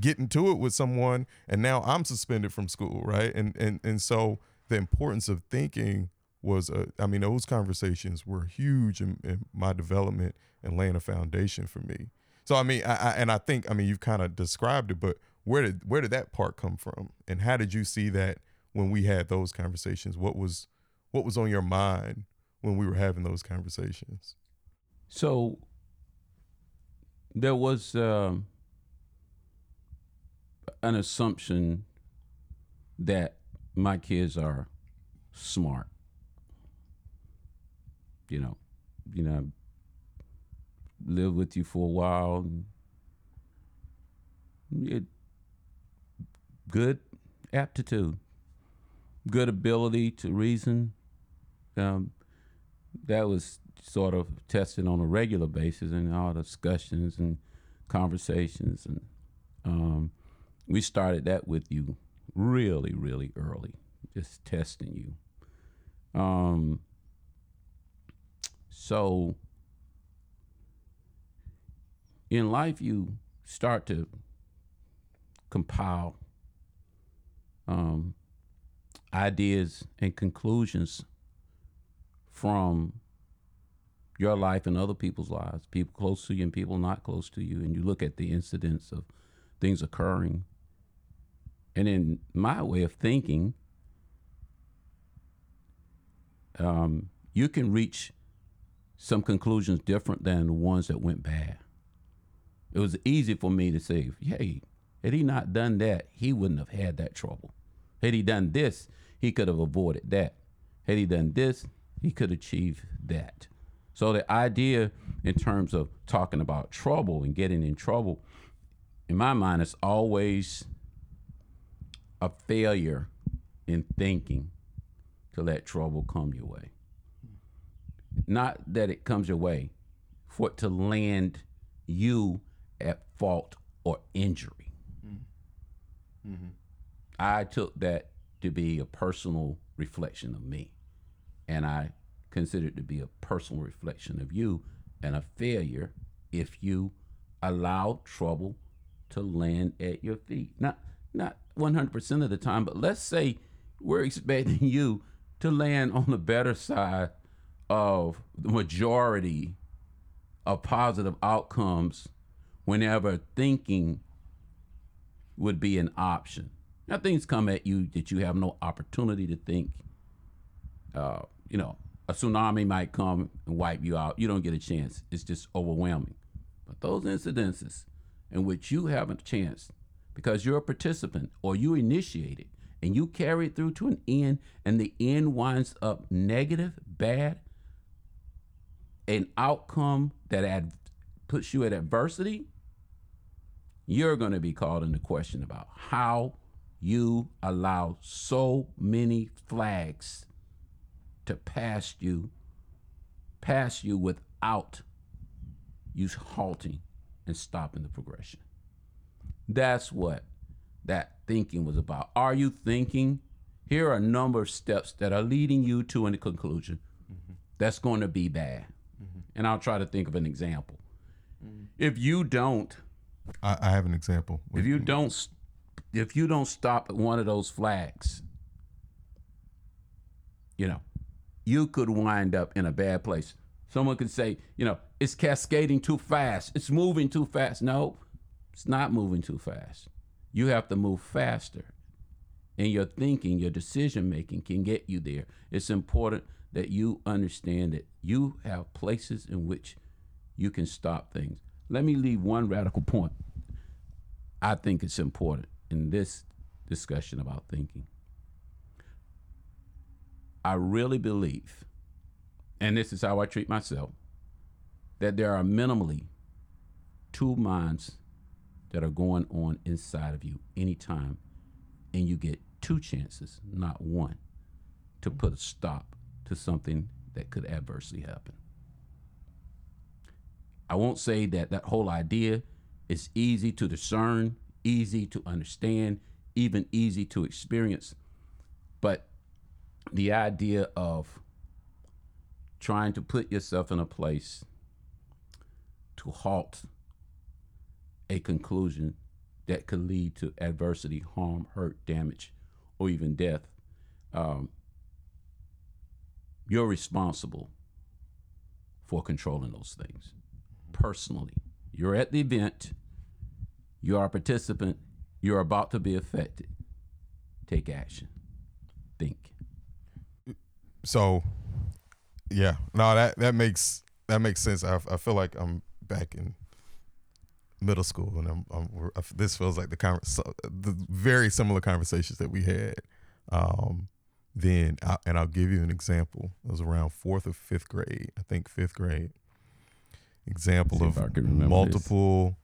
get into it with someone and now I'm suspended from school, right? And and and so the importance of thinking was uh, I mean those conversations were huge in, in, my development and laying a foundation for me. So I mean I, I and I think I mean you've kind of described it, but where did where did that part come from, and how did you see that when we had those conversations? What was what was on your mind when we were having those conversations? So there was um, an assumption that my kids are smart. You know, you know, live with you for a while. It, good aptitude, good ability to reason. Um, that was sort of tested on a regular basis in all discussions and conversations, and um, we started that with you really, really early, just testing you. Um, so in life, you start to compile um, ideas and conclusions from your life and other people's lives, people close to you and people not close to you, and you look at the incidents of things occurring. And in my way of thinking, um, you can reach some conclusions different than the ones that went bad. It was easy for me to say, hey, had he not done that, he wouldn't have had that trouble. Had he done this, he could have avoided that. Had he done this, he could achieve that. So the idea in terms of talking about trouble and getting in trouble, in my mind, is always a failure in thinking to let trouble come your way. Not that it comes your way, for it to land you at fault or injury. Mm-hmm. I took that to be a personal reflection of me. And I consider it to be a personal reflection of you and a failure if you allow trouble to land at your feet. Not not 100% of the time, but let's say we're expecting you to land on the better side of the majority of positive outcomes whenever thinking would be an option. Now things come at you that you have no opportunity to think. Uh, you know, a tsunami might come and wipe you out. You don't get a chance. It's just overwhelming. But those incidences in which you have a chance because you're a participant or you initiate it and you carry it through to an end and the end winds up negative, bad, an outcome that ad- puts you at adversity, you're going to be called into question about how you allow so many flags to pass you pass you without you halting and stopping the progression. That's what that thinking was about. Are you thinking? Here are a number of steps that are leading you to a conclusion mm-hmm. that's going to be bad. And I'll try to think of an example. Mm-hmm. If you don't, I, I, have an example. If you don't if you don't stop at one of those flags, you know, you could wind up in a bad place. Someone could say, you know, it's cascading too fast. It's moving too fast. No, it's not moving too fast. You have to move faster. And your thinking, your decision making can get you there. It's important that you understand that you have places in which you can stop things. Let me leave one radical point. I think it's important in this discussion about thinking. I really believe, and this is how I treat myself, that there are minimally two minds that are going on inside of you anytime, and you get two chances, not one, to put a stop to something that could adversely happen. I won't say that that whole idea is easy to discern easy to understand, even easy to experience. But the idea of trying to put yourself in a place to halt a conclusion that could lead to adversity, harm, hurt, damage, or even death, um, you're responsible for controlling those things personally. You're at the event, you are a participant, you're about to be affected. Take action. Think. So, yeah, no, that that makes that makes sense. I, I feel like I'm back in middle school, and I'm, I'm this feels like the conver- so, the very similar conversations that we had. Um, then, I, and I'll give you an example. It was around fourth or fifth grade, I think fifth grade. Example of if I can remember this. multiple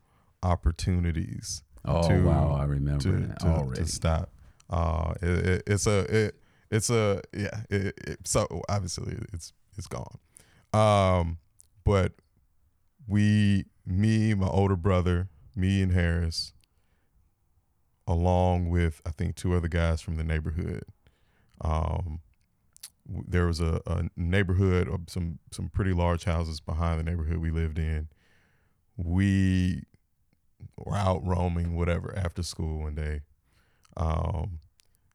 opportunities Oh to- wow, I remember to, to, already. to stop. Uh, it, it, it's a it, it's a yeah. It, it, so obviously it's it's gone. Um, but we, me, my older brother, me and Harris, along with I think two other guys from the neighborhood. Um, there was a, a neighborhood of some some pretty large houses behind the neighborhood we lived in. We were out roaming, whatever, after school one day, um,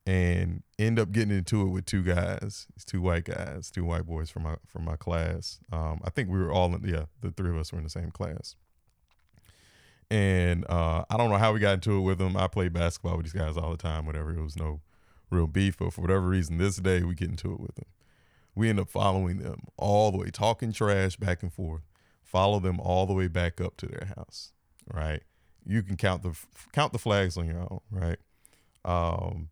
and end up getting into it with two guys, two white guys, two white boys from my from my class. Um, I think we were all in, yeah, the three of us were in the same class. And uh, I don't know how we got into it with them. I played basketball with these guys all the time. Whatever, it was no real beef, but for whatever reason, this day we get into it with them. We end up following them all the way, talking trash back and forth. Follow them all the way back up to their house. Right, you can count the count the flags on your own. Right, um,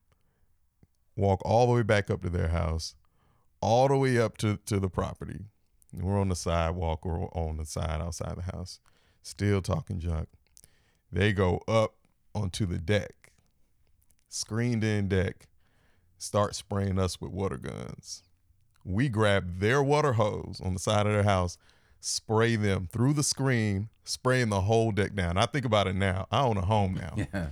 walk all the way back up to their house, all the way up to to the property. We're on the sidewalk or on the side outside the house, still talking junk. They go up onto the deck, screened in deck, start spraying us with water guns. We grab their water hose on the side of their house, spray them through the screen, spraying the whole deck down. I think about it now. I own a home now. Yeah.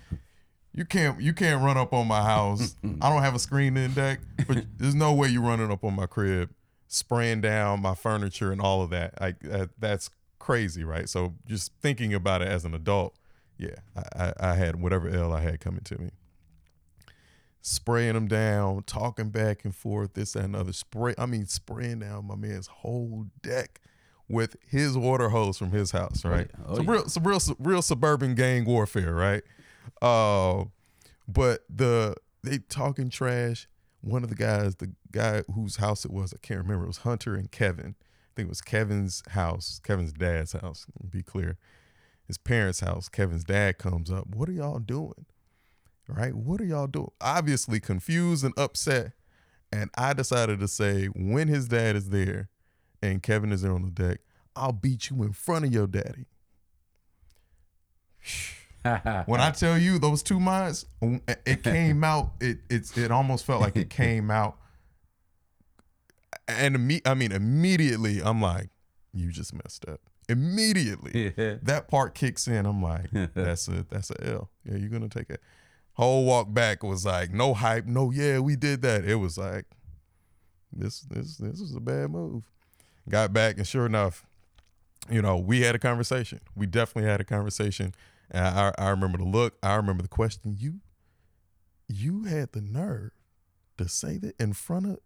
You can't you can't run up on my house. I don't have a screen in deck, but there's no way you're running up on my crib, spraying down my furniture and all of that. Like that, that's crazy, right? So just thinking about it as an adult, yeah, I, I, I had whatever L I had coming to me. Spraying them down, talking back and forth, this that, and other. Spray, I mean, spraying down my man's whole deck with his water hose from his house, right? yeah. Oh, some yeah. real, some real, real suburban gang warfare, right? Uh, but the they talking trash. One of the guys, the guy whose house it was, I can't remember. It was Hunter and Kevin. I think it was Kevin's house, Kevin's dad's house. Be clear, his parents' house. Kevin's dad comes up. What are y'all doing? Right? What are y'all doing? Obviously confused and upset. And I decided to say, when his dad is there, and Kevin is there on the deck, I'll beat you in front of your daddy. When I tell you those two minds, it came out. It it's it almost felt like it came out, and imme- I mean immediately I'm like, you just messed up. Immediately, yeah. that part kicks in. I'm like, that's a that's a L. Yeah, you're gonna take it. Whole walk back was like no hype, no yeah, we did that. It was like this this this is a bad move. Got back and sure enough, you know, we had a conversation. We definitely had a conversation. And I I remember the look. I remember the question. You you had the nerve to say that in front of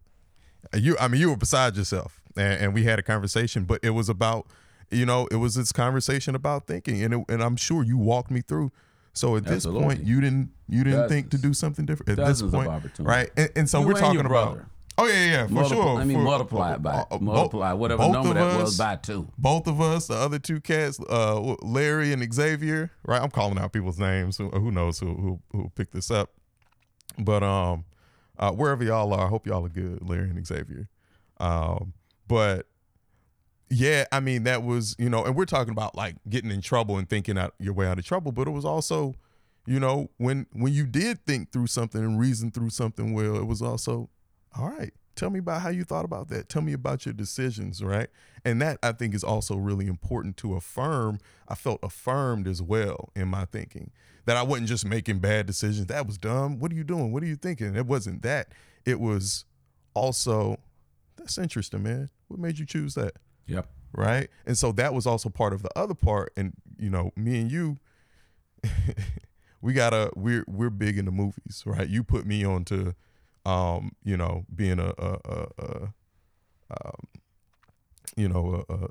you. I mean, you were beside yourself, and, and we had a conversation. But it was about, you know, it was this conversation about thinking, and it, and I'm sure you walked me through. So at this point, you didn't you didn't think to do something different. At Dozens this point, right? And, and so You we're talking about. Oh yeah, yeah, for sure. I mean, For- multiply it by uh, multiply whatever both number of that was us- by two. both of us, the other two cats, uh, Larry and Xavier, right? I'm calling out people's names. Who, who knows who, who who picked this up? But um, uh, wherever y'all are, I hope y'all are good, Larry and Xavier. Um, but yeah, I mean that was you know, and we're talking about like getting in trouble and thinking out your way out of trouble, but it was also, you know, when when you did think through something and reason through something well, it was also, all right. Tell me about how you thought about that. Tell me about your decisions, right? And that I think is also really important to affirm. I felt affirmed as well in my thinking that I wasn't just making bad decisions. That was dumb. What are you doing? What are you thinking? It wasn't that. It was also that's interesting, man. What made you choose that? Yep. right? And so that was also part of the other part. And you know, me and you, we gotta we're we're big into movies, right? You put me onto, um, you know, being a, a, a, a um, you know, a, a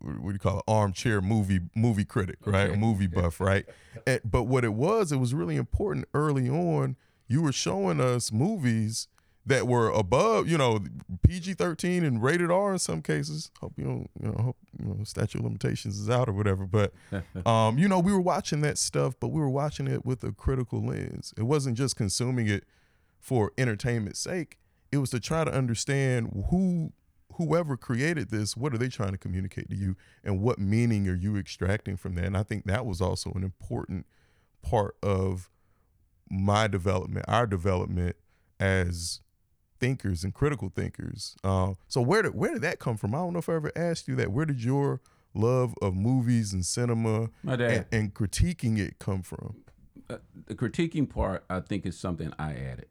what do you call it? Armchair movie movie critic, right? Okay. Movie buff, right? And, but what it was, it was really important early on. You were showing us movies that were above, you know, PG thirteen and rated R in some cases. Hope you don't, you know, hope you know, statute of limitations is out or whatever. But um, you know, we were watching that stuff, but we were watching it with a critical lens. It wasn't just consuming it for entertainment's sake. It was to try to understand who whoever created this, what are they trying to communicate to you and what meaning are you extracting from that? And I think that was also an important part of my development, our development as thinkers and critical thinkers. Uh, so where did where did that come from? I don't know if I ever asked you that. Where did your love of movies and cinema and, and critiquing it come from? uh, the critiquing part, I think, is something I added.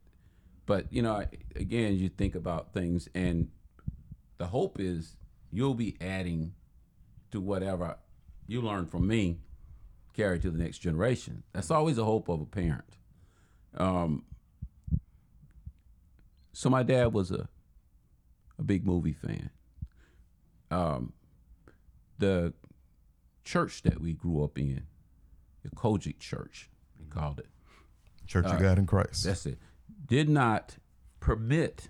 But you know, again, you think about things, and the hope is you'll be adding to whatever you learn from me, carry to the next generation. That's always the hope of a parent. Um, so my dad was a a big movie fan. Um, the church that we grew up in, the COGIC Church, they called it. Church of God in Christ. That's it. Did not permit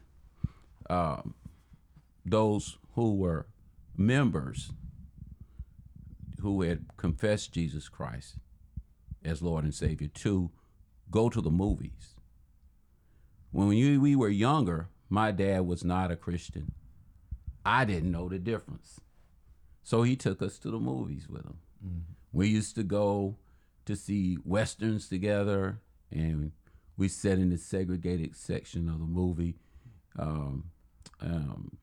um, those who were members who had confessed Jesus Christ as Lord and Savior to go to the movies. When we, we were younger, my dad was not a Christian. I didn't know the difference. So he took us to the movies with him. We used to go to see westerns together, and we sat in the segregated section of the movie, um, um,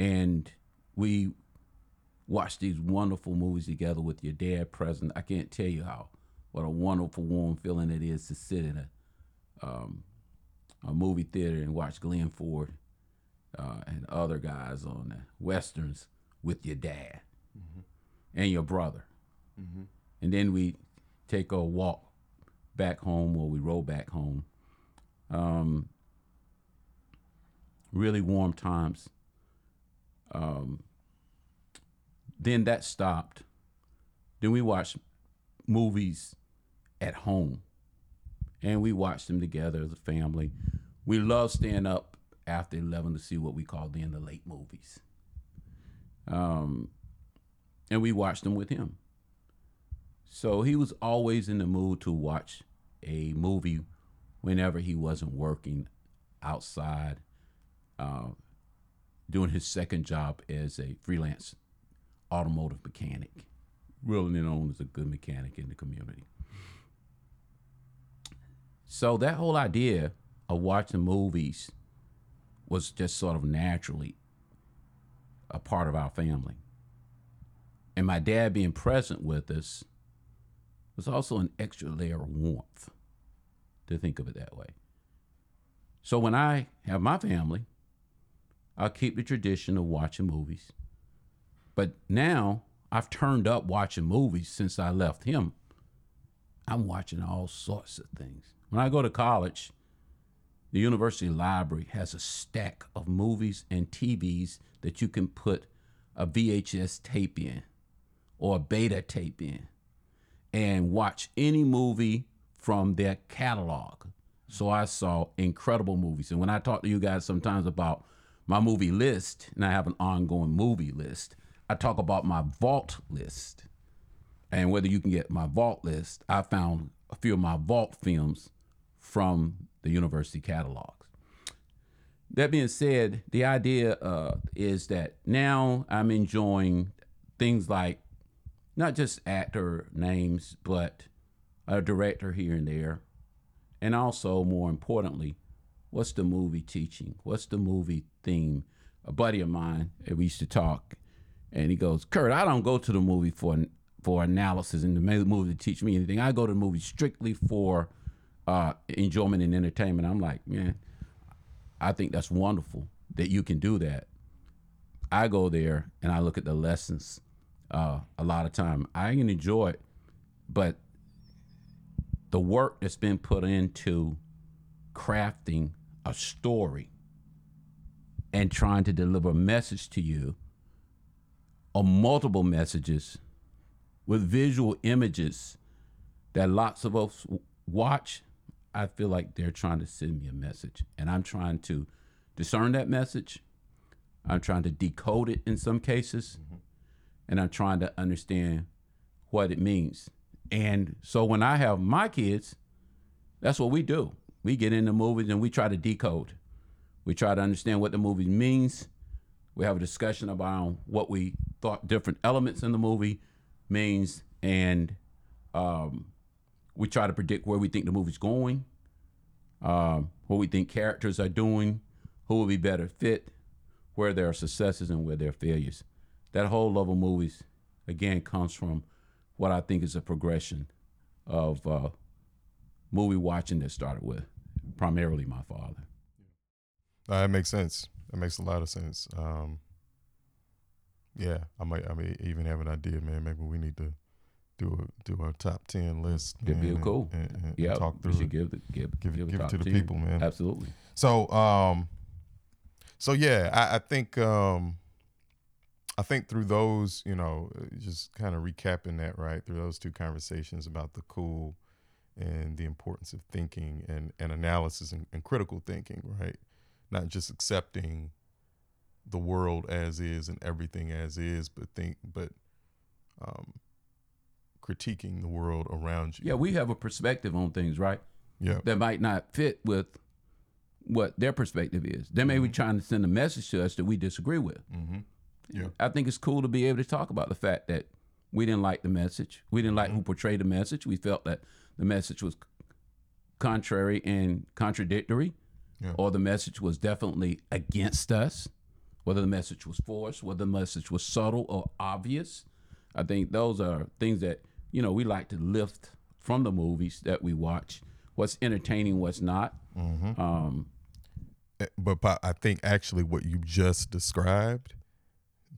and we watched these wonderful movies together with your dad present. I can't tell you how what a wonderful, warm feeling it is to sit in a um, a movie theater and watch Glenn Ford uh, and other guys on the westerns with your dad and your brother and then we take a walk back home or we roll back home. Um, really warm times. Um, then that stopped. Then we watched movies at home, and we watched them together as a family. We love staying up after eleven to see what we call then the late movies. Um, and we watched them with him. So he was always in the mood to watch a movie whenever he wasn't working outside, uh, doing his second job as a freelance automotive mechanic, really known as a good mechanic in the community. So that whole idea of watching movies was just sort of naturally a part of our family. And my dad being present with us was also an extra layer of warmth, to think of it that way. So when I have my family, I'll keep the tradition of watching movies. But now I've turned up watching movies since I left him. I'm watching all sorts of things. When I go to college, the university library has a stack of movies and TVs that you can put a VHS tape in or a beta tape in and watch any movie from their catalog. So I saw incredible movies. And when I talk to you guys sometimes about my movie list, and I have an ongoing movie list, I talk about my vault list. And whether you can get my vault list, I found a few of my vault films from the university catalogs. That being said, the idea uh, is that now I'm enjoying things like not just actor names, but a director here and there. And also, more importantly, what's the movie teaching? What's the movie theme? A buddy of mine, we used to talk, and he goes, Kurt, I don't go to the movie for for analysis and the movie to teach me anything. I go to the movie strictly for uh, enjoyment and entertainment. I'm like, man, I think that's wonderful that you can do that. I go there and I look at the lessons uh, a lot of time. I can enjoy it, but the work that's been put into crafting a story and trying to deliver a message to you or multiple messages with visual images that lots of us watch, I feel like they're trying to send me a message. And I'm trying to discern that message. I'm trying to decode it in some cases. And I'm trying to understand what it means. And so when I have my kids, that's what we do. We get into movies and we try to decode. We try to understand what the movie means. We have a discussion about what we thought different elements in the movie means, and um, we try to predict where we think the movie's going, um, what we think characters are doing, who will be better fit, where there are successes and where there are failures. That whole level of movies, again, comes from what I think is a progression of uh, movie watching that started with primarily my father. That makes sense. That makes a lot of sense. Um, yeah, I might. I may even have an idea, man. Maybe we need to do a do a top ten list. That'd be cool. And, and- and Yeah, talk through should it. give the give Give, give, it- give it to the 10. people, man. Absolutely. So, um, so yeah, I, I think, um, I think through those, you know, just kind of recapping that, right, through those two conversations about the cool and the importance of thinking and, and analysis and, and critical thinking, right, not just accepting the world as is and everything as is, but think, but um, critiquing the world around you. Yeah, we have a perspective on things, right? Yeah. That might not fit with what their perspective is. They may be trying to send a message to us that we disagree with. Mm-hmm. Yeah. I think it's cool to be able to talk about the fact that we didn't like the message. We didn't like who portrayed the message. We felt that the message was contrary and contradictory, Yeah. or the message was definitely against us, whether the message was forced, whether the message was subtle or obvious. I think those are things that, you know, we like to lift from the movies that we watch. What's entertaining, what's not. Mm-hmm. Um, Eh, but I think actually what you just described,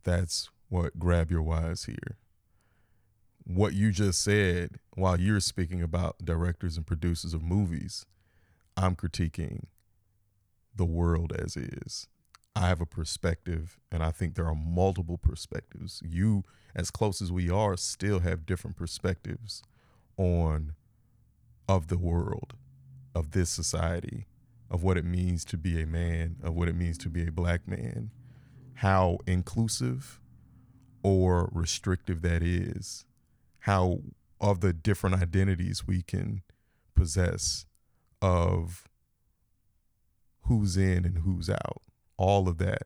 that's what Grab Your Y's here. What you just said while you're speaking about directors and producers of movies, I'm critiquing the world as is. I have a perspective, and I think there are multiple perspectives. You, as close as we are, still have different perspectives on of the world, of this society, of what it means to be a man, of what it means to be a black man, how inclusive or restrictive that is, how of the different identities we can possess of who's in and who's out, all of that.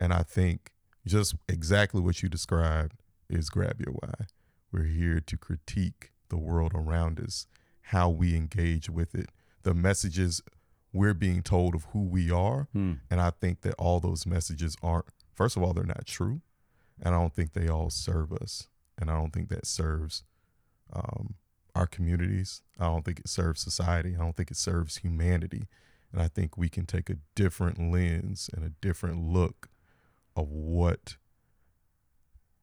And I think just exactly what you described is Grab Your Y. We're here to critique the world around us, how we engage with it, the messages we're being told of who we are. hmm. And I think that all those messages aren't, first of all, they're not true. And I don't think they all serve us. And I don't think that serves um, our communities. I don't think it serves society. I don't think it serves humanity. And I think we can take a different lens and a different look of what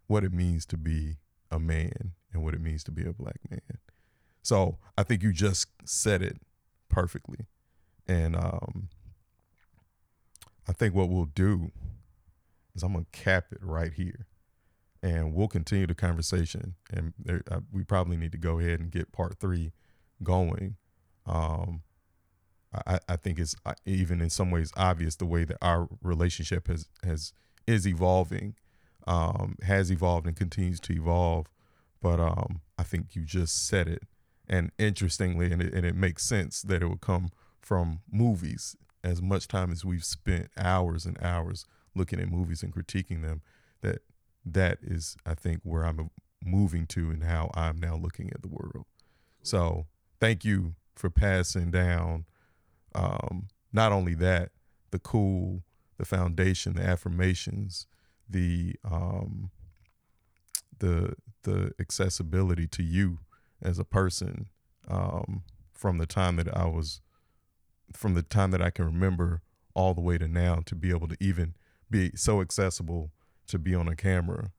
what it means to be a man and what it means to be a black man. So I think you just said it perfectly. And um, I think what we'll do is I'm gonna cap it right here, and we'll continue the conversation. And there, uh, we probably need to go ahead and get part three going. Um, I, I think it's uh, even in some ways obvious the way that our relationship has has is evolving, um, has evolved and continues to evolve. But um, I think you just said it, and interestingly, and it, and it makes sense that it would come from movies. As much time as we've spent hours and hours looking at movies and critiquing them, that that is, I think, where I'm moving to and how I'm now looking at the world. So thank you for passing down um, not only that, the cool, the foundation, the affirmations, the um, the the accessibility to you as a person um, from the time that I was from the time that I can remember all the way to now to be able to even be so accessible to be on a camera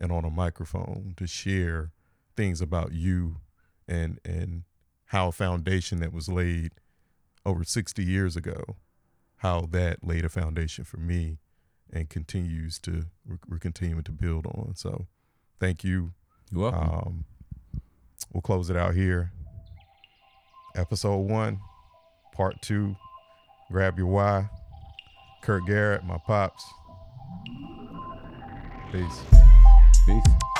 and on a microphone to share things about you and and how a foundation that was laid over 60 years ago, how that laid a foundation for me and continues to we're, we're continuing to build on. So thank you. You're welcome. Um, we'll close it out here. Episode one, part two. Grab Your Y. Kurt Garrett, my pops. Peace. Peace.